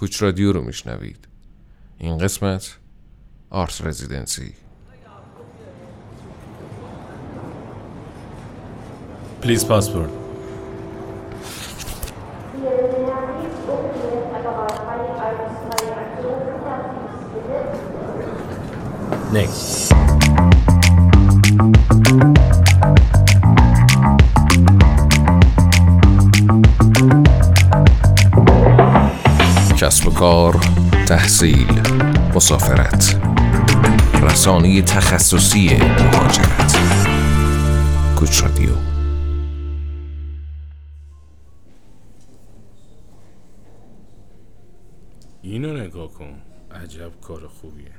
کوچ رادیو رو میشنوید. این قسمت آرت رزیدنسی. پلیز پاسپورت Next. کسب و کار تحصیل مسافرت. رسانه تخصصی مهاجرت. کوچ رادیو. اینو نگاه کن. عجب کار خوبیه.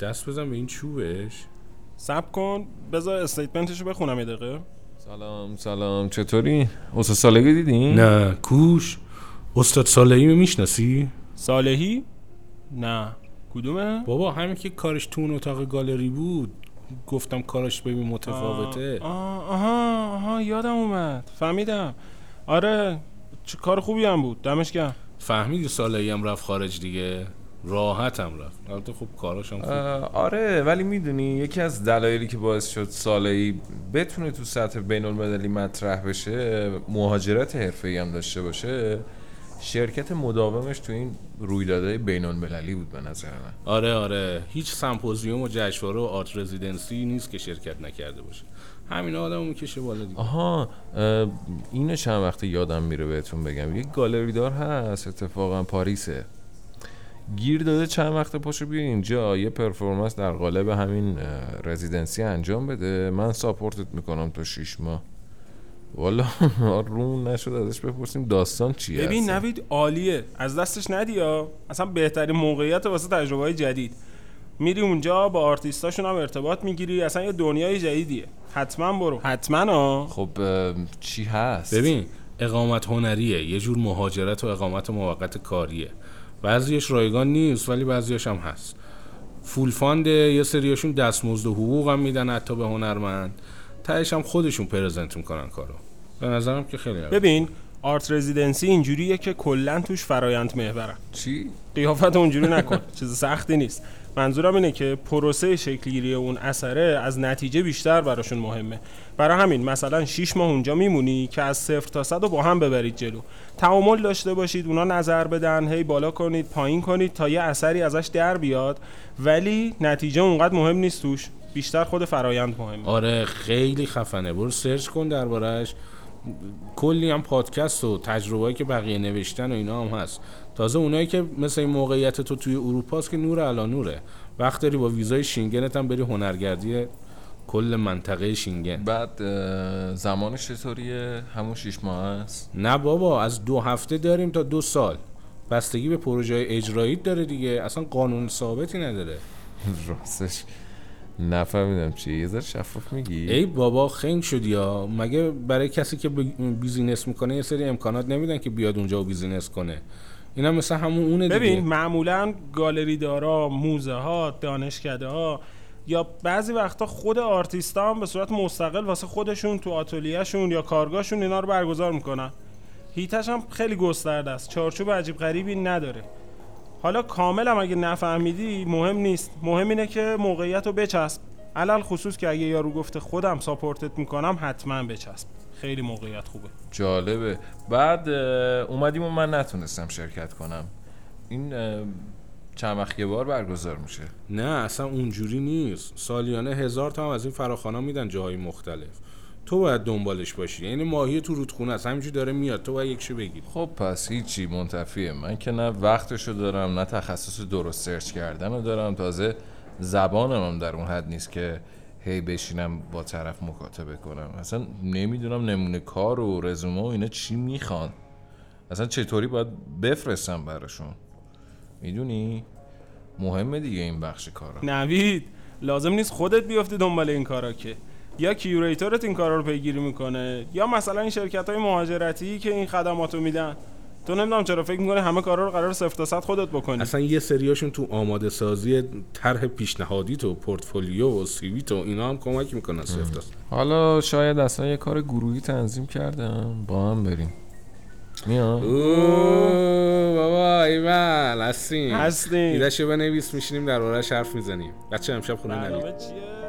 دست بزن به این چوبش. سب کن. بذار استیتمنتشو بخونم یه دقیقه. سلام سلام. چطوری؟ استاد سالگی دیدین؟ نه کوش. استاد صالحی می‌شناسی؟ صالحی؟ نه. کدومه؟ بابا همین که کارش تو اون اتاق گالری بود. گفتم کارش ببین متفاوته. آه آها آها یادم اومد. فهمیدم. آره چه کار خوبی هم بود. دمش گرم. فهمیدی صالحی هم رفت خارج دیگه؟ راحت هم رفت. البته خب کاراش هم خوب. آره ولی می‌دونی یکی از دلایلی که باعث شد سالهی بتونه تو سطح بین المللی مطرح بشه مهاجرت حرفه‌ای هم داشته باشه شرکت مداومش تو این رویدادهای بین المللی بود به نظر من. آره آره. هیچ سمپوزیوم و جشنواره و آرت رزیدنسی نیست که شرکت نکرده باشه. همین آدمو می‌کشه بالا دیگه. آها اه، اینو چند وقت یادم میره بهتون بگم. یک گالری دار هست اتفاقا پاریسه. گیر داده چند وقت پاشو بیا اینجا. یه پرفورمنس در قالب همین رزیدنسی انجام بده. من ساپورتت می‌کنم تا شیش ماه. والا روم نشد ازش بپرسیم داستان چیه ببین اصلا. نوید عالیه. از دستش ندیا اصلا بهترین موقعیت واسه تجربه های جدید. میری اونجا با آرتیستاشون هم ارتباط می‌گیری. اصلا یه دنیای جدیدیه. حتما برو. حتما. ها خب چی هست؟ ببین اقامت هنریه. یه جور مهاجرت و اقامت موقت کاریه. بعضیش رایگان نیست ولی بعضیش هم هست. فول فانده یه سریاشون دستمزد و حقوق هم میدن حتی به هنرمند. تهش هم خودشون پرزنت می‌کنن کارو. به نظرم که خیلی. ببین آرت رزیدنسی اینجوریه که کلا توش فرایند محورن. چی؟ قیافت اونجوری نکن. چیز سختی نیست. منظورم اینه که پروسه شکلگیری اون اثره از نتیجه بیشتر براشون مهمه. برای همین مثلا 6 ماه اونجا میمونی که از صفر تا صد رو با هم ببرید جلو. تعامل داشته باشید اونا نظر بدن هی بالا کنید پایین کنید تا یه اثری ازش در بیاد ولی نتیجه اونقدر مهم نیست توش. بیشتر خود فرایند مهمه آره خیلی خفنه. برو سرچ کن دربارهش کلی هم پادکست و تجربه‌ای که بقیه نوشتن و اینا هم هست. تازه اونایی که مثل این موقعیت تو توی اروپا است که نور علا نوره. وقت داری با ویزای شینگنت هم بری هنرگردی کل منطقه شینگن. بعد زمانش چطوریه؟ همون شیش ماه است؟ نه بابا از دو هفته داریم تا دو سال. بستگی به پروژه اجرایی داره دیگه. اصلا قانون ثابتی نداره. راستش. نفهمیدم چی یه ذره شفاف میگی؟ ای بابا خنگ شدی یا مگه برای کسی که business می‌کنه یه سری امکانات نمیدن که بیاد اونجا و business کنه؟ اینا مثل همون اونه دیگه. ببین معمولا گالری دارا موزه ها دانشکده ها یا بعضی وقتا خود آرتیستا هم به صورت مستقل واسه خودشون تو آتلیهشون یا کارگاهشون اینا رو برگزار می‌کنن. هیتش هم خیلی گسترده است. چارچوب عجیب غریبی نداره. حالا کامل هم اگه نفهمیدی مهم نیست. مهم اینه که موقعیت رو بچسب. علل خصوص که اگه یارو گفته خودم ساپورتت می‌کنم حتما بچسب. خیلی موقعیت خوبه. جالبه. بعد اومدیم و من نتونستم شرکت کنم. این چند وقت یه بار برگزار میشه؟ نه اصلا اونجوری نیست. سالیانه هزار تا هم از این فراخوانا میدن جاهای مختلف. تو باید دنبالش باشی. یعنی ماهی تو رودخونه است. همینجوری داره میاد. تو باید یکشو بگیری. خب پس هیچی منتفیه. من که نه وقتشو دارم نه تخصص درست سرچ کردن رو دارم. تازه زبانم هم در اون حد نیست که هی بشینم با طرف مکاتبه کنم. اصلا نمی‌دونم نمونه کار و رزومه و اینا چی می‌خوان. اصلا چطوری باید بفرستم براشون؟ می‌دونی؟ مهمه دیگه این بخش کارا. نوید لازم نیست خودت بیفتی دنبال این کارا که. یا curator ت این کارا رو پیگیری می‌کنه یا مثلا این شرکت های مهاجرتی که این خدمات رو میدن. تو نمی‌دونم چرا فکر می‌کنی همه کارا رو قرار صفر تا صد خودت بکنی. اصلا یه سریاشون تو آماده سازی طرح پیشنهادی تو پورتفولیو و CV تو اینا هم کمک می‌کنن صفر تا صد. حالا شاید اصلا یه کار گروهی تنظیم کردم. با هم بریم. میاد بابا هستیم. هستیم. ایدهشو بنویس میشینیم در حرف می‌زنیم. بچه امشب خونه چیه؟